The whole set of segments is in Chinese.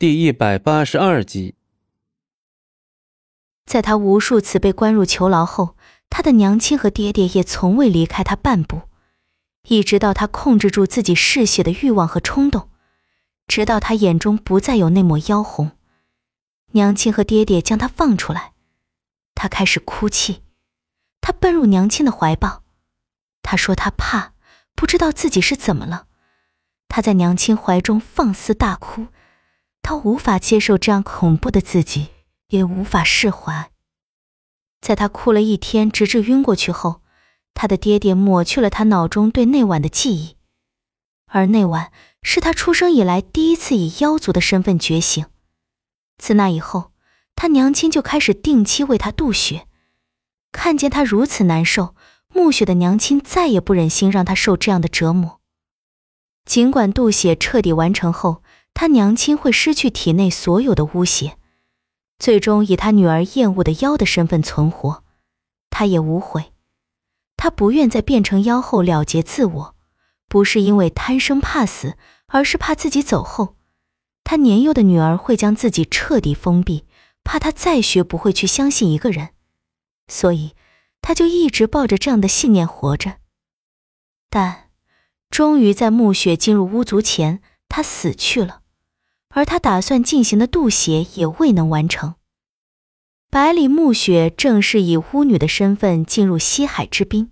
第一百八十二集，在他无数次被关入囚牢后，他的娘亲和爹爹也从未离开他半步，一直到他控制住自己嗜血的欲望和冲动，直到他眼中不再有那抹妖红，娘亲和爹爹将他放出来，他开始哭泣，他奔入娘亲的怀抱，他说他怕，不知道自己是怎么了，他在娘亲怀中放肆大哭。他无法接受这样恐怖的自己，也无法释怀。在他哭了一天，直至晕过去后，他的爹爹抹去了他脑中对那晚的记忆，而那晚是他出生以来第一次以妖族的身份觉醒。自那以后，他娘亲就开始定期为他渡血。看见他如此难受，暮雪的娘亲再也不忍心让他受这样的折磨。尽管渡血彻底完成后，他娘亲会失去体内所有的污血，最终以他女儿厌恶的妖的身份存活。他也无悔，他不愿在变成妖后了结自我，不是因为贪生怕死，而是怕自己走后，他年幼的女儿会将自己彻底封闭，怕他再学不会去相信一个人，所以他就一直抱着这样的信念活着。但，终于在暮雪进入巫族前，他死去了。而他打算进行的渡血也未能完成。百里暮雪正是以巫女的身份进入西海之滨，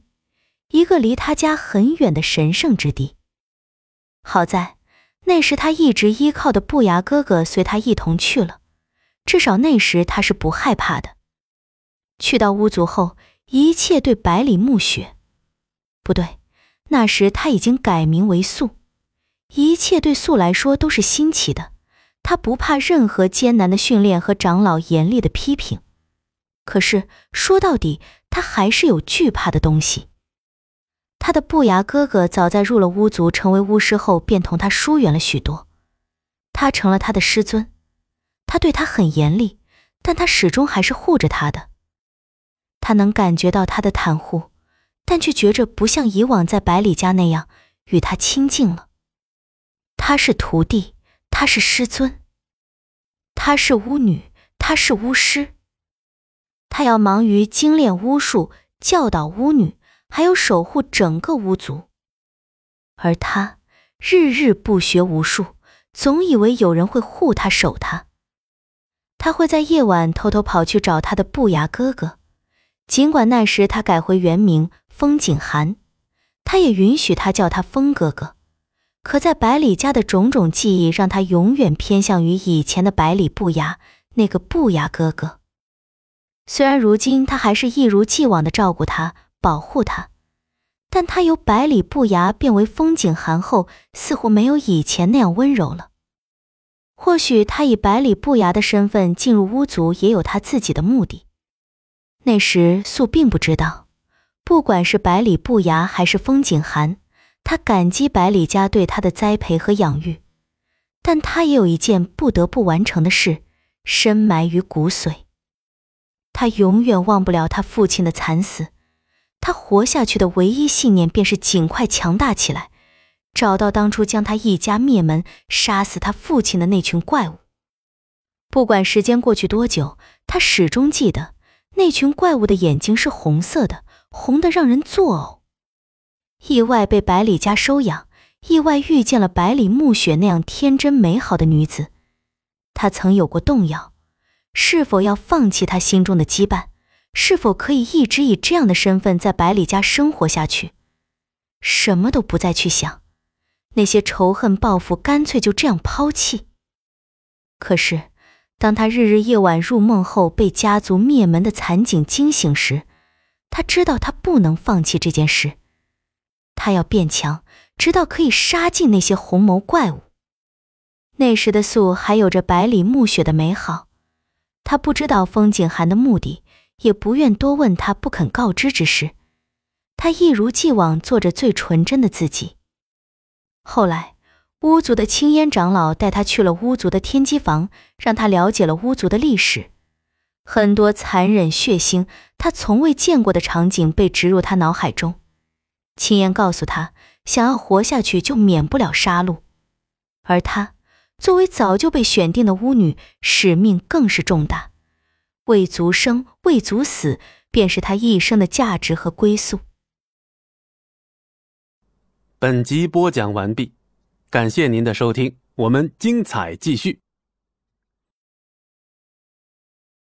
一个离他家很远的神圣之地。好在那时他一直依靠的不牙哥哥随他一同去了，至少那时他是不害怕的。去到巫族后，一切对百里暮雪，不对，那时他已经改名为素，一切对素来说都是新奇的。他不怕任何艰难的训练和长老严厉的批评，可是说到底，他还是有惧怕的东西。他的不牙哥哥早在入了巫族、成为巫师后，便同他疏远了许多。他成了他的师尊，他对他很严厉，但他始终还是护着他的。他能感觉到他的袒护，但却觉着不像以往在百里家那样与他亲近了。他是徒弟。他是师尊，她是巫女，他是巫师。他要忙于精炼巫术、教导巫女，还有守护整个巫族。而他日日不学无术，总以为有人会护他、守他。他会在夜晚偷偷跑去找他的不雅哥哥，尽管那时他改回原名风景寒，他也允许他叫他风哥哥。可在百里家的种种记忆，让他永远偏向于以前的百里不牙那个不牙哥哥。虽然如今他还是一如既往的照顾他、保护他，但他由百里不牙变为风景寒后，似乎没有以前那样温柔了。或许他以百里不牙的身份进入巫族，也有他自己的目的。那时素并不知道，不管是百里不牙还是风景寒。他感激百里家对他的栽培和养育，但他也有一件不得不完成的事，深埋于骨髓。他永远忘不了他父亲的惨死，他活下去的唯一信念便是尽快强大起来，找到当初将他一家灭门、杀死他父亲的那群怪物。不管时间过去多久，他始终记得那群怪物的眼睛是红色的，红得让人作呕。意外被百里家收养，意外遇见了百里暮雪那样天真美好的女子，他曾有过动摇，是否要放弃他心中的羁绊？是否可以一直以这样的身份在百里家生活下去？什么都不再去想，那些仇恨报复，干脆就这样抛弃。可是，当他日日夜晚入梦后被家族灭门的惨景惊醒时，他知道他不能放弃这件事。他要变强，直到可以杀尽那些红眸怪物。那时的素还有着百里暮雪的美好，他不知道风景寒的目的，也不愿多问他不肯告知之事。他一如既往做着最纯真的自己。后来，巫族的青烟长老带他去了巫族的天机房，让他了解了巫族的历史，很多残忍血腥、他从未见过的场景被植入他脑海中。青烟告诉他，想要活下去就免不了杀戮，而他作为早就被选定的巫女，使命更是重大。为族生，为族死，便是她一生的价值和归宿。本集播讲完毕，感谢您的收听，我们精彩继续。